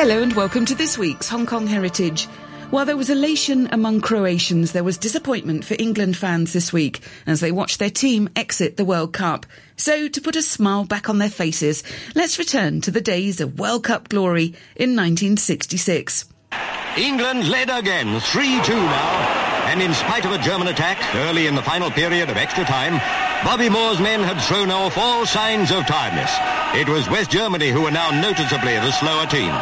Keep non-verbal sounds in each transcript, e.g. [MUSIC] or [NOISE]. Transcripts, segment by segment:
Hello and welcome to this week's Hong Kong Heritage. While there was elation among Croatians, there was disappointment for England fans this week as they watched their team exit the World Cup. So, to put a smile back on their faces, let's return to the days of World Cup glory in 1966. England led again, 3-2 now. And in spite of a German attack early in the final period of extra time, Bobby Moore's men had thrown off all signs of tiredness. It was West Germany who were now noticeably the slower team.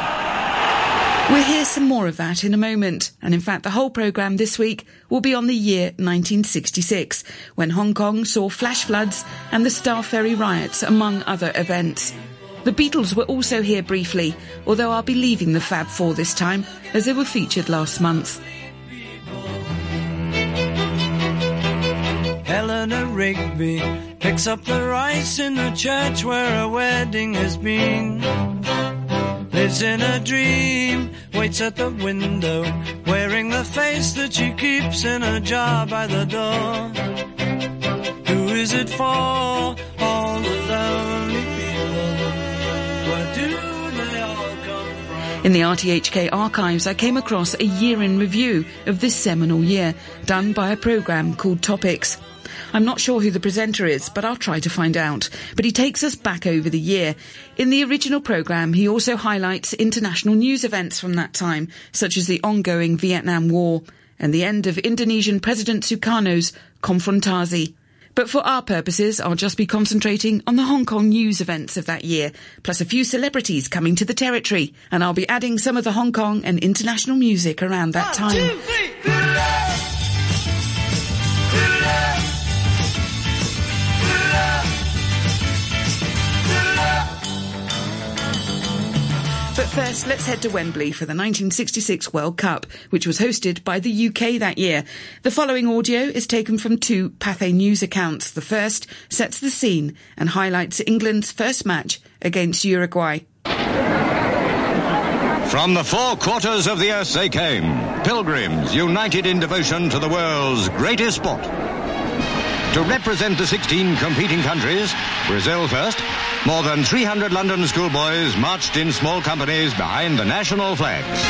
We'll hear some more of that in a moment. And in fact, the whole programme this week will be on the year 1966, when Hong Kong saw flash floods and the Star Ferry riots, among other events. The Beatles were also here briefly, although I'll be leaving the Fab Four this time, as they were featured last month. Eleanor Rigby picks up the rice in the church where a wedding has been lives in a dream, waits at the window, wearing the face that she keeps in a jar by the door. Who is it for? All the lonely people. Where do they all come from? In the RTHK archives, I came across a year in review of this seminal year, done by a programme called Topics. I'm not sure who the presenter is, but I'll try to find out. But he takes us back over the year. In the original programme, he also highlights international news events from that time, such as the ongoing Vietnam War and the end of Indonesian President Sukarno's Konfrontasi. But for our purposes, I'll just be concentrating on the Hong Kong news events of that year, plus a few celebrities coming to the territory, and I'll be adding some of the Hong Kong and international music around that time. One, two, three. First, let's head to Wembley for the 1966 World Cup, which was hosted by the UK that year. The following audio is taken from two Pathé News accounts. The first sets the scene and highlights England's first match against Uruguay. From the four quarters of the earth they came, pilgrims united in devotion to the world's greatest sport. To represent the 16 competing countries, Brazil first, more than 300 London schoolboys marched in small companies behind the national flags.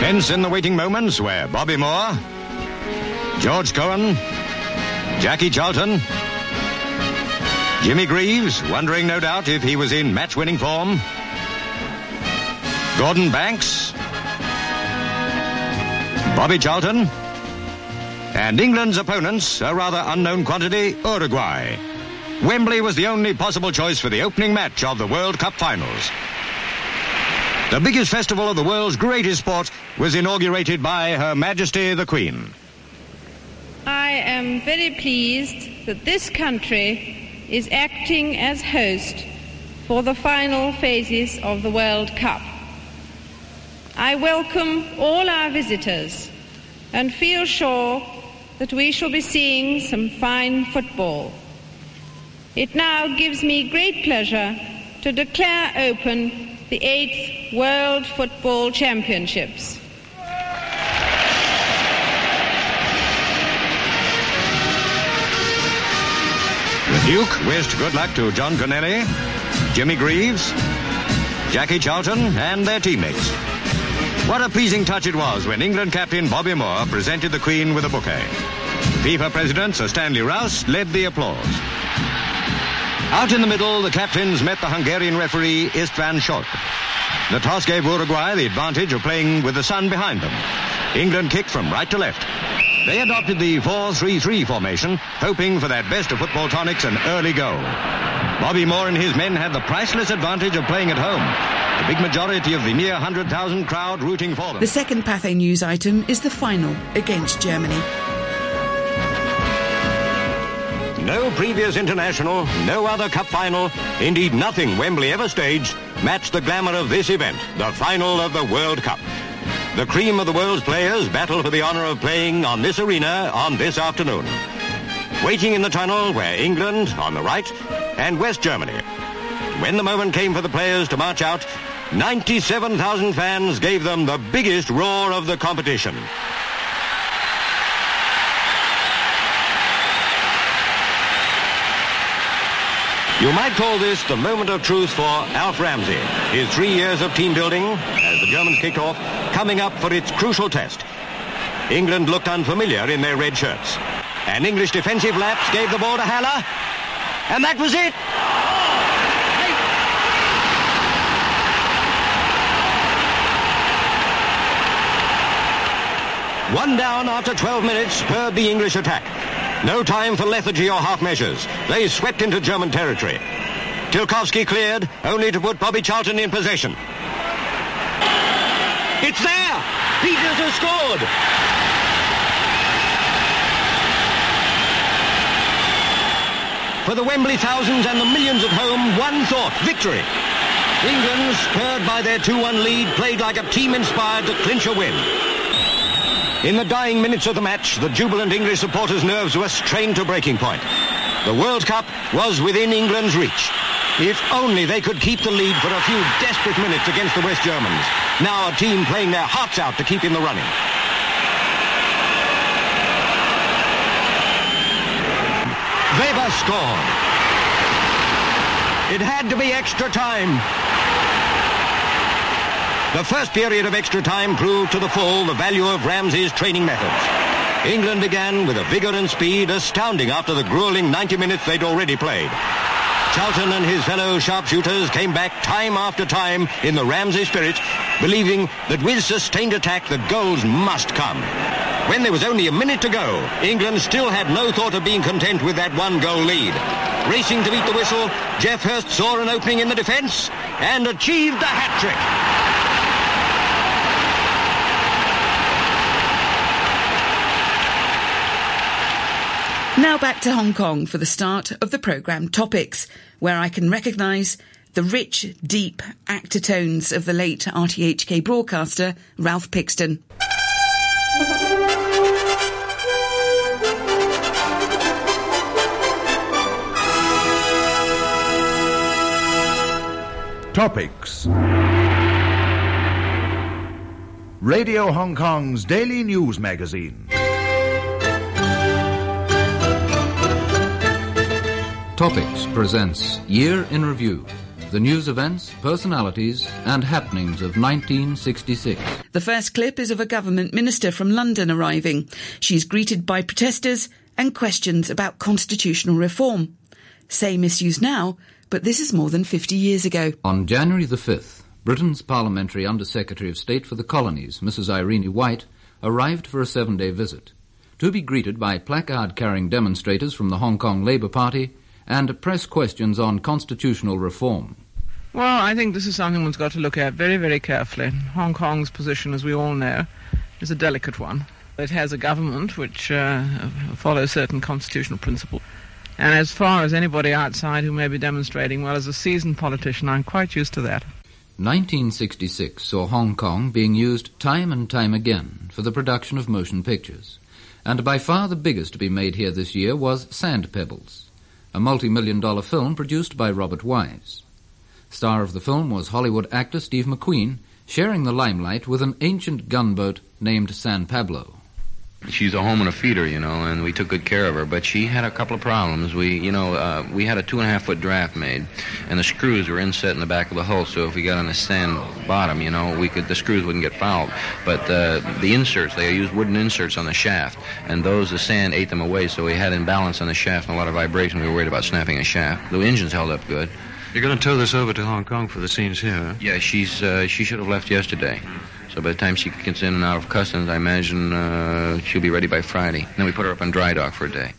Tense in the waiting moments were Bobby Moore, George Cohen, Jackie Charlton, Jimmy Greaves, wondering no doubt if he was in match-winning form, Gordon Banks, Bobby Charlton, and England's opponents, a rather unknown quantity, Uruguay. Wembley was the only possible choice for the opening match of the World Cup finals. The biggest festival of the world's greatest sport was inaugurated by Her Majesty the Queen. I am very pleased that this country is acting as host for the final phases of the World Cup. I welcome all our visitors and feel sure that we shall be seeing some fine football. It now gives me great pleasure to declare open the eighth World Football Championships. The Duke wished good luck to John Connelly, Jimmy Greaves, Jackie Charlton, and their teammates. What a pleasing touch it was when England captain Bobby Moore presented the Queen with a bouquet. FIFA President Sir Stanley Rouse led the applause. Out in the middle, the captains met the Hungarian referee Istvan Zsolt. The toss gave Uruguay the advantage of playing with the sun behind them. England kicked from right to left. They adopted the 4-3-3 formation, hoping for that best of football tonics an early goal. Bobby Moore and his men had the priceless advantage of playing at home. The big majority of the near 100,000 crowd rooting for them. The second Pathé News item is the final against Germany. No previous international, no other cup final, indeed nothing Wembley ever staged, matched the glamour of this event, the final of the World Cup. The cream of the world's players battle for the honor of playing on this arena on this afternoon. Waiting in the tunnel were England on the right and West Germany. When the moment came for the players to march out, 97,000 fans gave them the biggest roar of the competition. You might call this the moment of truth for Alf Ramsey. His three years of team building, as the Germans kicked off, coming up for its crucial test. England looked unfamiliar in their red shirts. An English defensive lapse gave the ball to Haller, and that was it. One down after 12 minutes spurred the English attack. No time for lethargy or half measures. They swept into German territory. Tilkowski cleared, only to put Bobby Charlton in possession. It's there! Peters has scored! For the Wembley thousands and the millions at home, one thought, victory. England, spurred by their 2-1 lead, played like a team inspired to clinch a win. In the dying minutes of the match, the jubilant English supporters' nerves were strained to breaking point. The World Cup was within England's reach. If only they could keep the lead for a few desperate minutes against the West Germans. Now a team playing their hearts out to keep in the running. Weber scored. It had to be extra time. The first period of extra time proved to the full the value of Ramsey's training methods. England began with a vigour and speed astounding after the grueling 90 minutes they'd already played. Charlton and his fellow sharpshooters came back time after time in the Ramsey spirit, believing that with sustained attack the goals must come. When there was only a minute to go, England still had no thought of being content with that one-goal lead. Racing to beat the whistle, Geoff Hurst saw an opening in the defence and achieved the hat-trick. Now back to Hong Kong for the start of the programme Topics, where I can recognise the rich, deep actor tones of the late RTHK broadcaster Ralph Pixton. Topics. Radio Hong Kong's daily news magazine. Topics presents Year in Review the news events, personalities, and happenings of 1966. The first clip is of a government minister from London arriving. She's greeted by protesters and questions about constitutional reform. Say misused now, but this is more than 50 years ago. On January the 5th, Britain's Parliamentary Under Secretary of State for the Colonies, Mrs. Eirene White, arrived for a seven day visit. To be greeted by placard carrying demonstrators from the Hong Kong Labour Party and press questions on constitutional reform. Well, I think this is something one's got to look at very, very carefully. Hong Kong's position, as we all know, is a delicate one. It has a government which uh, follows certain constitutional principles. And as far as anybody outside who may be demonstrating, well, as a seasoned politician, I'm quite used to that. 1966 saw Hong Kong being used time and time again for the production of motion pictures. And by far the biggest to be made here this year was Sand Pebbles, a multi-million dollar film produced by Robert Wise. Star of the film was Hollywood actor Steve McQueen, sharing the limelight with an ancient gunboat named San Pablo. She's a home and a feeder, you know, and we took good care of her. But she had a couple of problems. We, you know, uh, we had a two and a half foot draft made, and the screws were inset in the back of the hull. So if we got on a sand bottom, you know, we could the screws wouldn't get fouled. But uh, the inserts, they used wooden inserts on the shaft, and those the sand ate them away. So we had imbalance on the shaft and a lot of vibration. We were worried about snapping a shaft. The engines held up good. You're going to tow this over to Hong Kong for the scenes here, huh? Yeah, she's uh, she should have left yesterday. So by the time she gets in and out of customs, I imagine uh, she'll be ready by Friday. Then we put her up on dry dock for a day.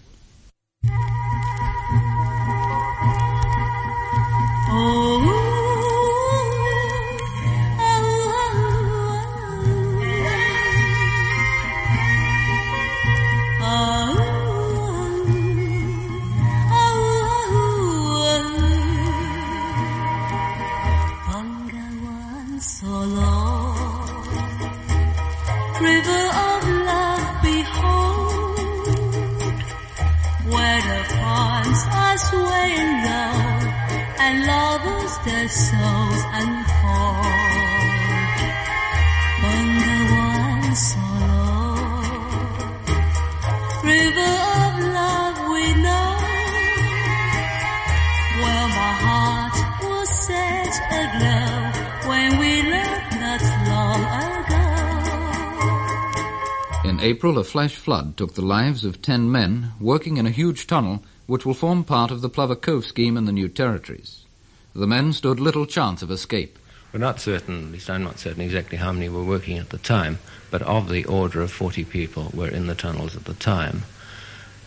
April, a flash flood took the lives of ten men working in a huge tunnel which will form part of the Plover Cove scheme in the new territories. The men stood little chance of escape. We're not certain, at least I'm not certain exactly how many were working at the time, but of the order of 40 people were in the tunnels at the time.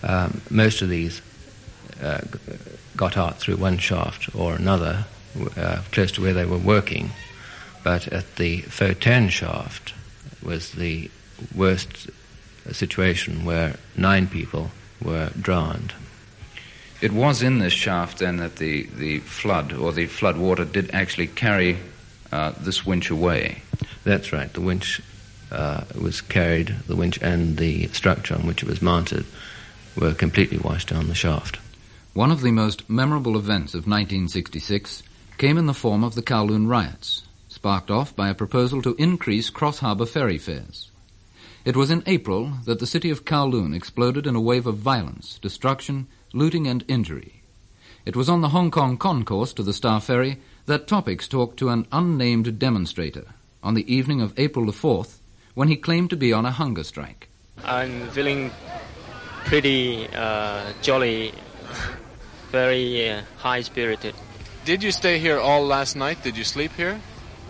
Um, most of these uh, got out through one shaft or another, uh, close to where they were working, but at the Fauteuil shaft was the worst situation where nine people were drowned. It was in this shaft then that the, the flood or the flood water did actually carry uh, this winch away. That's right. The winch uh, was carried, the winch and the structure on which it was mounted were completely washed down the shaft. One of the most memorable events of 1966 came in the form of the Kowloon riots, sparked off by a proposal to increase cross-harbour ferry fares. It was in April that the city of Kowloon exploded in a wave of violence, destruction, looting and injury. It was on the Hong Kong concourse to the Star Ferry that Topics talked to an unnamed demonstrator on the evening of April the 4th when he claimed to be on a hunger strike. I'm feeling pretty uh, jolly, [LAUGHS] very uh, high spirited. Did you stay here all last night? Did you sleep here?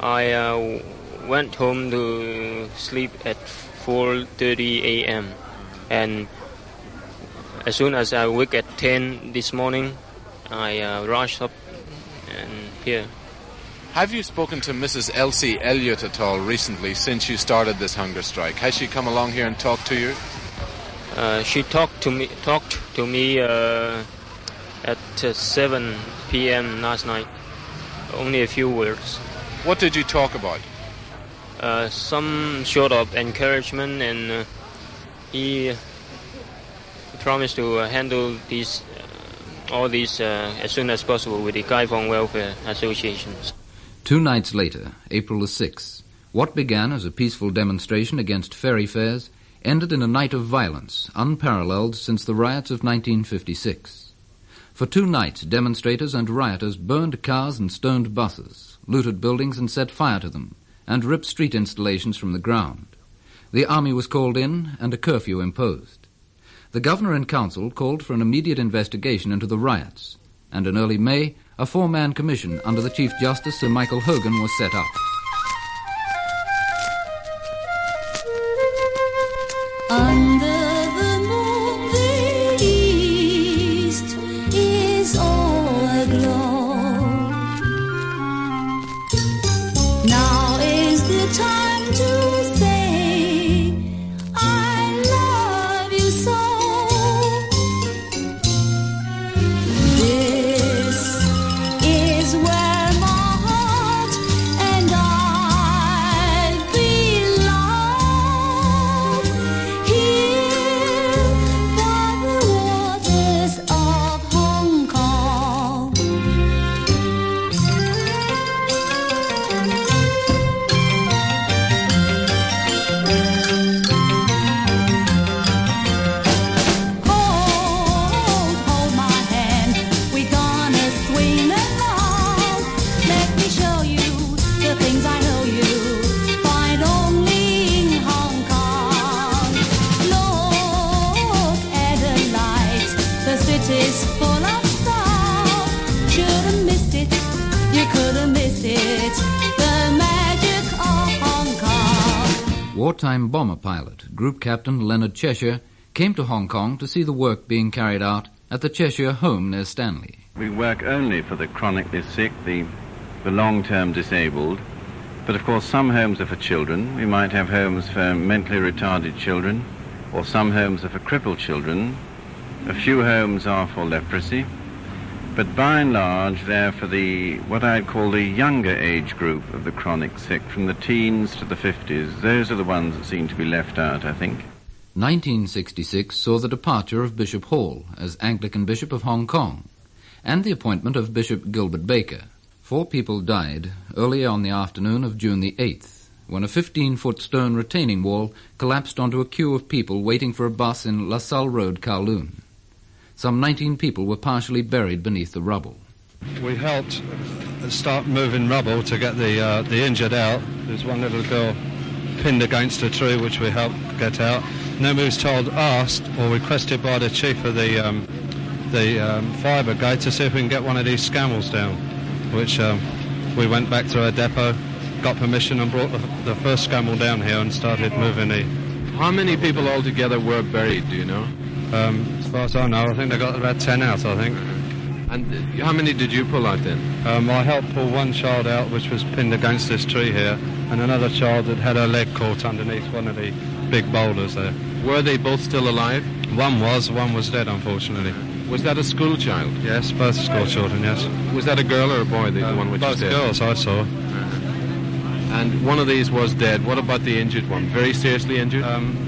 I uh, went home to sleep at 4:30 a.m. and as soon as I wake at 10 this morning, I uh, rushed up and here. Have you spoken to Mrs. Elsie Elliott at all recently since you started this hunger strike? Has she come along here and talked to you? Uh, she talked to me talked to me uh, at uh, 7 p.m. last night. Only a few words. What did you talk about? Uh, some sort of encouragement, and uh, he promised to uh, handle these uh, all these uh, as soon as possible with the Kaifong Welfare Associations. Two nights later, April the 6th, what began as a peaceful demonstration against ferry fares ended in a night of violence unparalleled since the riots of 1956. For two nights, demonstrators and rioters burned cars and stoned buses, looted buildings and set fire to them, and ripped street installations from the ground. The army was called in and a curfew imposed. The governor and council called for an immediate investigation into the riots, and in early May, a four-man commission under the Chief Justice Sir Michael Hogan was set up. Group Captain Leonard Cheshire, came to Hong Kong to see the work being carried out at the Cheshire home near Stanley. We work only for the chronically sick, the, the long-term disabled. But of course, some homes are for children. We might have homes for mentally retarded children, or some homes are for crippled children. A few homes are for leprosy. But by and large, they're for the, what I'd call the younger age group of the chronic sick, from the teens to the 50s. Those are the ones that seem to be left out, I think. 1966 saw the departure of Bishop Hall as Anglican Bishop of Hong Kong, and the appointment of Bishop Gilbert Baker. Four people died early on the afternoon of June the 8th, when a 15-foot stone retaining wall collapsed onto a queue of people waiting for a bus in La Salle Road, Kowloon. Some 19 people were partially buried beneath the rubble. We helped start moving rubble to get the uh, the injured out. There's one little girl pinned against a tree, which we helped get out. And then we was told, asked or requested by the chief of the um, the um, fire brigade to see if we can get one of these Scammells down, which um, we went back to our depot, got permission and brought the, the first Scammell down here and started moving the. How many people altogether were buried, do you know? Um, as far as I know, I think they got about 10 out, I think. And uh, how many did you pull out then? Um, I helped pull one child out, which was pinned against this tree here, and another child that had her leg caught underneath one of the big boulders there. Were they both still alive? One was, one was dead, unfortunately. Was that a school child? Yes, both school children, yes. Was that a girl or a boy, the, the one which both was dead? girls, I saw. And one of these was dead. What about the injured one? Very seriously injured? Um,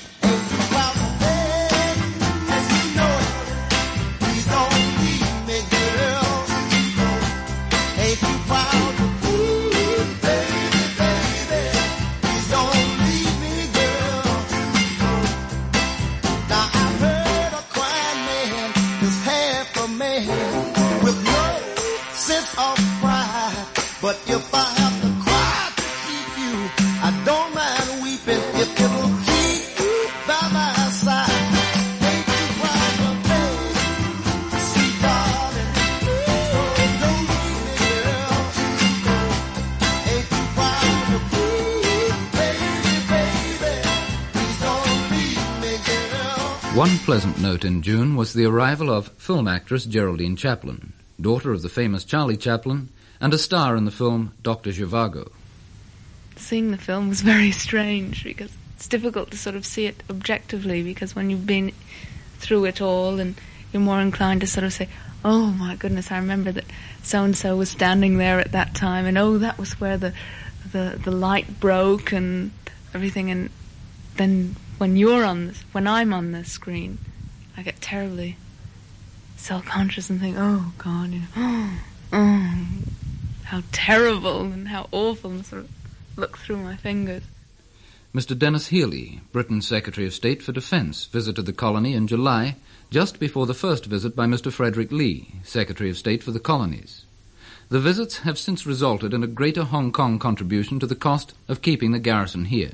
One pleasant note in June was the arrival of film actress Geraldine Chaplin, daughter of the famous Charlie Chaplin, and a star in the film Dr. Zhivago. seeing the film was very strange because it's difficult to sort of see it objectively because when you've been through it all and you're more inclined to sort of say, oh my goodness, I remember that so and so was standing there at that time and oh that was where the, the, the light broke and everything and then when you're on when I'm on the screen, I get terribly self-conscious and think, oh God, you know, [GASPS] oh, how terrible and how awful and sort of look through my fingers. Mr. Denis Healey, Britain's Secretary of State for Defence, visited the colony in July, just before the first visit by Mr. Frederick Lee, Secretary of State for the Colonies. The visits have since resulted in a greater Hong Kong contribution to the cost of keeping the garrison here.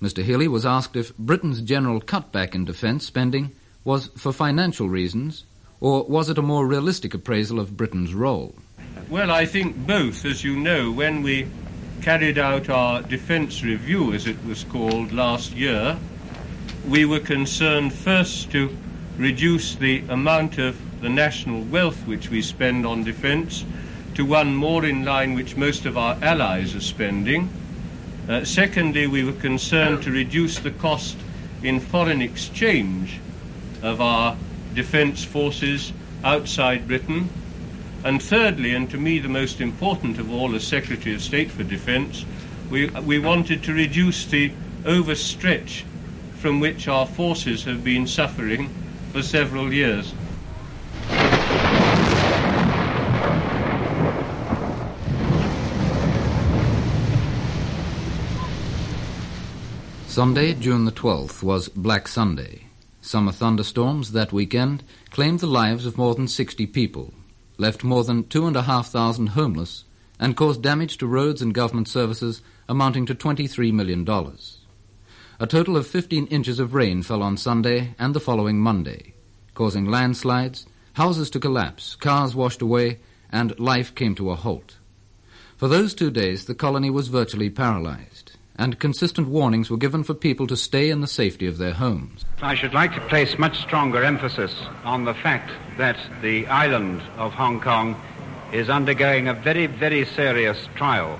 Mr. Healey was asked if Britain's general cutback in defence spending was for financial reasons, or was it a more realistic appraisal of Britain's role? Well, I think both. As you know, when we carried out our defence review, as it was called, last year, we were concerned first to reduce the amount of the national wealth which we spend on defence to one more in line which most of our allies are spending. Uh, secondly, we were concerned to reduce the cost in foreign exchange of our defence forces outside Britain. And thirdly, and to me the most important of all as Secretary of State for Defence, we, we wanted to reduce the overstretch from which our forces have been suffering for several years. Sunday, June the 12th, was Black Sunday. Summer thunderstorms that weekend claimed the lives of more than 60 people, left more than 2,500 homeless, and caused damage to roads and government services amounting to $23 million. A total of 15 inches of rain fell on Sunday and the following Monday, causing landslides, houses to collapse, cars washed away, and life came to a halt. For those two days, the colony was virtually paralyzed, and consistent warnings were given for people to stay in the safety of their homes. I should like to place much stronger emphasis on the fact that the island of Hong Kong is undergoing a very, very serious trial,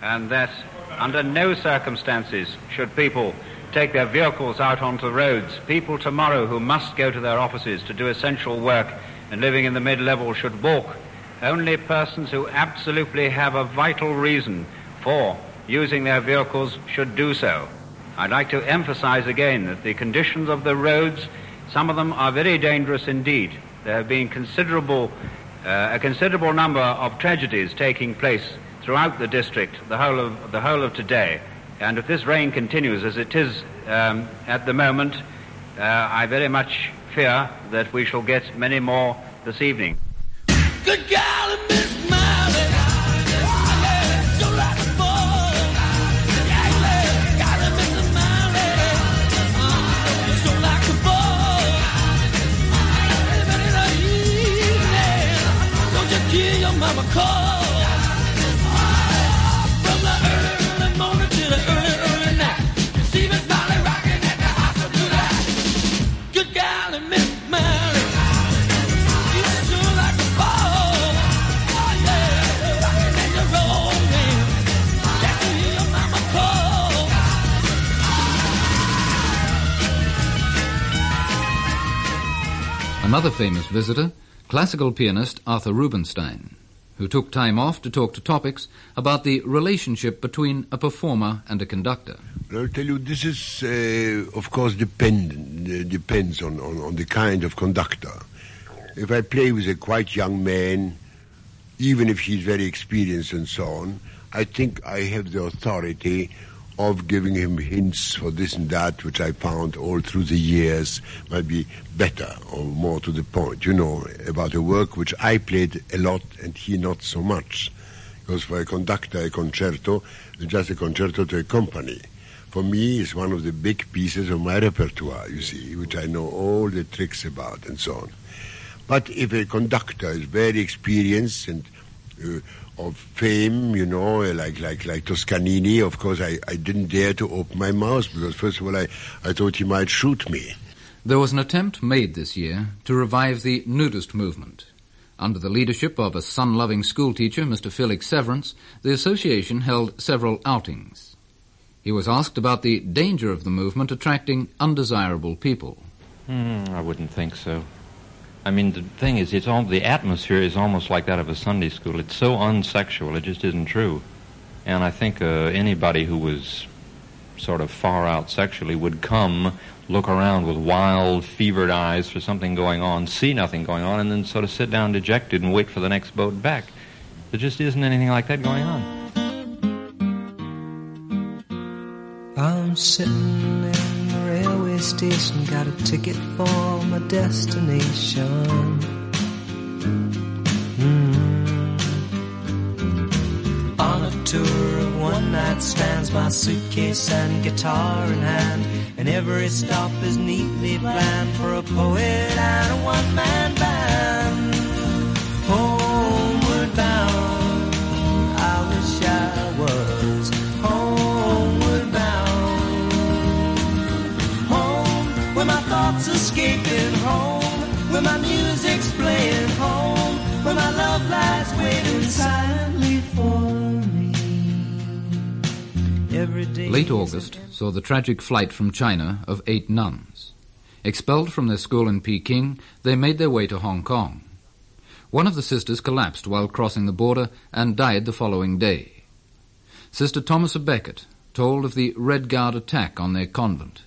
and that under no circumstances should people take their vehicles out onto the roads. People tomorrow who must go to their offices to do essential work and living in the mid level should walk. Only persons who absolutely have a vital reason for using their vehicles should do so. I'd like to emphasize again that the conditions of the roads, some of them are very dangerous indeed. There have been considerable, uh, a considerable number of tragedies taking place throughout the district, the whole of the whole of today. And if this rain continues as it is um, at the moment, uh, I very much fear that we shall get many more this evening. Another famous visitor, classical pianist Arthur Rubinstein, who took time off to talk to topics about the relationship between a performer and a conductor. I'll tell you, this is, uh, of course, depend, uh, depends on, on, on the kind of conductor. If I play with a quite young man, even if he's very experienced and so on, I think I have the authority of giving him hints for this and that, which I found all through the years might be better or more to the point, you know, about a work which I played a lot and he not so much. Because for a conductor, a concerto is just a concerto to accompany. For me, it's one of the big pieces of my repertoire, you see, which I know all the tricks about and so on. But if a conductor is very experienced and uh, of fame, you know, like like like Toscanini, of course, I, I didn't dare to open my mouth because first of all, I, I thought he might shoot me. There was an attempt made this year to revive the nudist movement. Under the leadership of a sun-loving schoolteacher, Mr. Felix Severance, the association held several outings. He was asked about the danger of the movement attracting undesirable people. Hmm, I wouldn't think so. I mean, the thing is, it's all the atmosphere is almost like that of a Sunday school. It's so unsexual, it just isn't true. And I think uh, anybody who was sort of far out sexually would come, look around with wild, fevered eyes for something going on, see nothing going on, and then sort of sit down dejected and wait for the next boat back. There just isn't anything like that going on. I'm sitting in the railway station, got a ticket for my destination. Mm. On a tour of one night stands, my suitcase and guitar in hand, and every stop is neatly planned for a poet and a one man band. August saw the tragic flight from China of eight nuns. Expelled from their school in Peking, they made their way to Hong Kong. One of the sisters collapsed while crossing the border and died the following day. Sister Thomas Becket told of the Red Guard attack on their convent.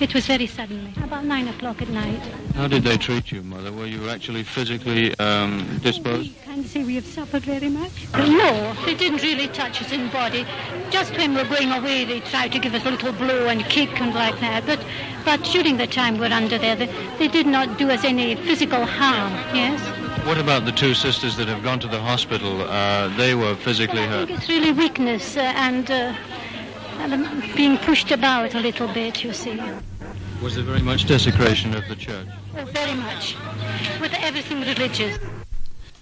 It was very suddenly, about nine o'clock at night. How did they treat you, Mother? Were you actually physically um, disposed? I can't say we have suffered very much. No, they didn't really touch us in body. Just when we're going away, they tried to give us a little blow and kick and like that. But, but during the time we're under there, they, they did not do us any physical harm. Yes. What about the two sisters that have gone to the hospital? Uh, they were physically hurt. It's really weakness uh, and, uh, being pushed about a little bit. You see. Was there very much desecration of the church? Oh, very much. With everything religious.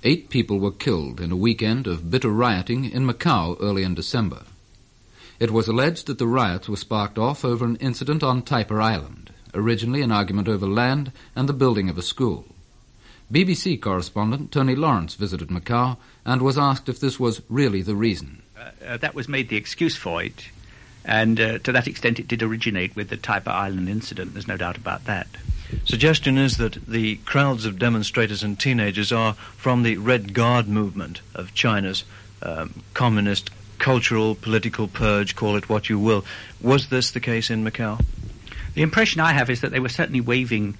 Eight people were killed in a weekend of bitter rioting in Macau early in December. It was alleged that the riots were sparked off over an incident on Taipa Island, originally an argument over land and the building of a school. BBC correspondent Tony Lawrence visited Macau and was asked if this was really the reason. uh, that was made the excuse for it. And uh, to that extent, it did originate with the Taipa Island incident. There's no doubt about that. Suggestion is that the crowds of demonstrators and teenagers are from the Red Guard movement of China's um, communist cultural, political purge, call it what you will. Was this the case in Macau? The impression I have is that they were certainly waving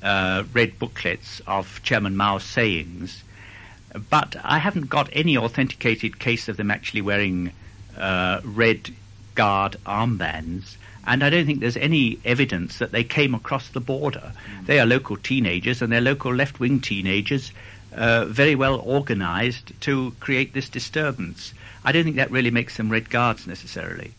uh, red booklets of Chairman Mao's sayings, but I haven't got any authenticated case of them actually wearing uh, red guard armbands. And I don't think there's any evidence that they came across the border. They are local teenagers, and they're local left wing teenagers, uh, very well organized to create this disturbance. I don't think that really makes them Red Guards necessarily.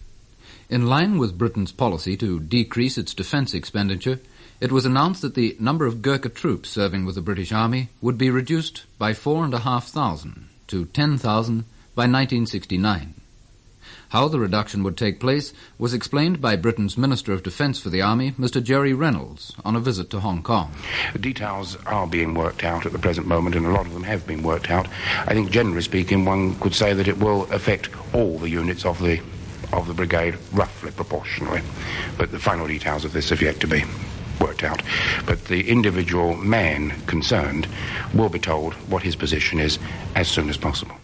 In line with Britain's policy to decrease its defence expenditure, it was announced that the number of Gurkha troops serving with the British Army would be reduced by 4,500 to 10,000 by 1969. How the reduction would take place was explained by Britain's Minister of Defence for the Army, Mr. Gerry Reynolds, on a visit to Hong Kong. Details are being worked out at the present moment, and a lot of them have been worked out. I think, generally speaking, one could say that it will affect all the units of the of the brigade, roughly proportionally. But the final details of this have yet to be worked out. But the individual man concerned will be told what his position is as soon as possible.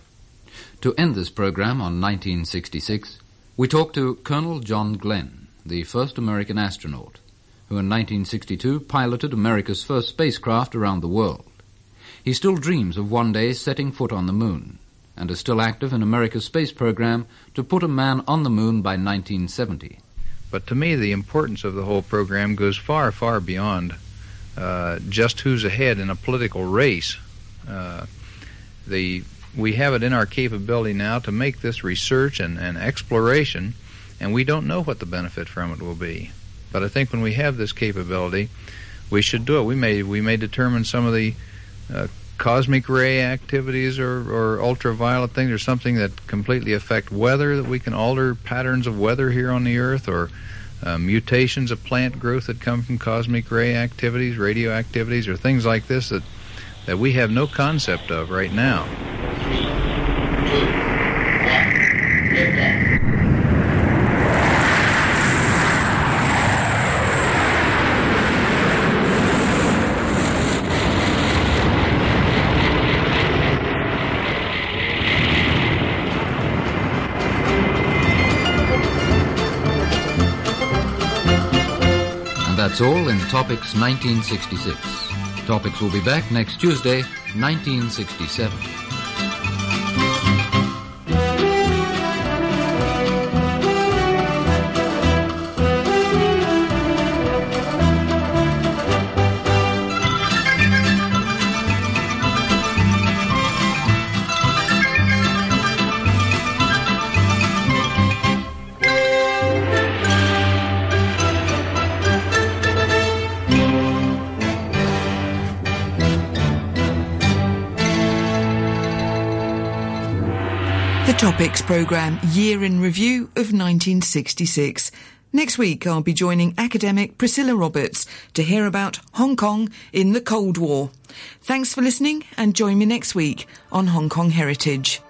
To end this program on 1966, we talked to Colonel John Glenn, the first American astronaut, who in 1962 piloted America's first spacecraft around the world. He still dreams of one day setting foot on the moon, and is still active in America's space program to put a man on the moon by 1970. But to me, the importance of the whole program goes far, far beyond uh, just who's ahead in a political race. Uh, the we have it in our capability now to make this research and, and exploration, and we don't know what the benefit from it will be. But I think when we have this capability, we should do it. We may we may determine some of the uh, cosmic ray activities or, or ultraviolet things or something that completely affect weather that we can alter patterns of weather here on the earth or uh, mutations of plant growth that come from cosmic ray activities radio activities or things like this that that we have no concept of right now that's all in Topics 1966. Topics will be back next Tuesday, 1967. Topics programme Year in Review of 1966. Next week I'll be joining academic Priscilla Roberts to hear about Hong Kong in the Cold War. Thanks for listening and join me next week on Hong Kong Heritage.